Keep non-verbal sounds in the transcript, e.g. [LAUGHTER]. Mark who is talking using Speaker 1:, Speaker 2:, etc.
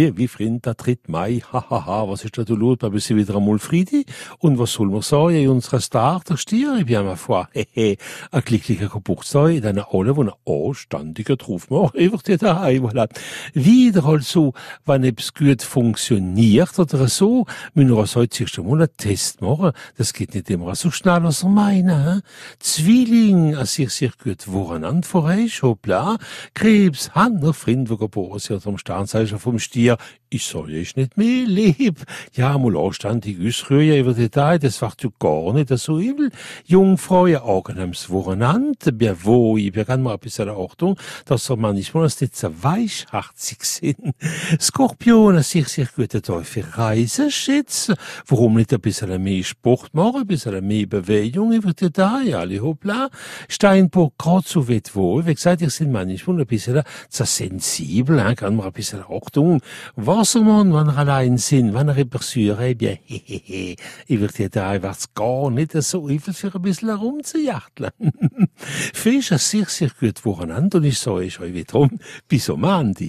Speaker 1: Wie Freund, der 3. Mai, hahaha, ha, ha. was ist da du los? Da bist du wieder einmal Friede. Und was soll man sagen? In unserer Star, der Stier, ich bin ma foi, hehe, ein glücklicher Geburtstag, in einer alle, wo ein anständiger drauf macht, [LAUGHS] einfach dir daheim, voilà. Wieder also, wenn etwas gut funktioniert oder so, müssen wir heute erst einmal einen Test machen. Das geht nicht immer so schnell, als wir meinen, he? Zwilling, als sich sehr gut voreinander vorheist, hoppla, Krebs, Hand, Freund, wo geboren sind, am Sternzeichen vom Stier, ich soll ich nicht mehr lieb. Ja, mal anständig ausrühren über Detail, das wird ja gar nicht so übel. Jungfrau, ja, angenehmes Wochenende, ja, wo, ich kann mal ein bisschen Achtung, dass er manchmal nicht so weichherzig sind. Skorpion, sich sehr gute für Reisen schätzen. Warum nicht ein bisschen mehr Sport machen, ein bisschen mehr Bewegung über Detail, alle hoppla. Steinbock, gerade so weit wo, wie gesagt, ich sind manchmal ein bisschen zu sensibel, kann man ein bisschen Achtung. Wassermann, wenn er allein sind, wenn er etwas eh bien, hehehe, [LAUGHS] ich würde da wird's gar nicht so übel für ein bisschen herumzujachteln. [LAUGHS] Fisch, ein sehr, sehr gut Wochenende und ich sage euch wiederum, bis am Ende.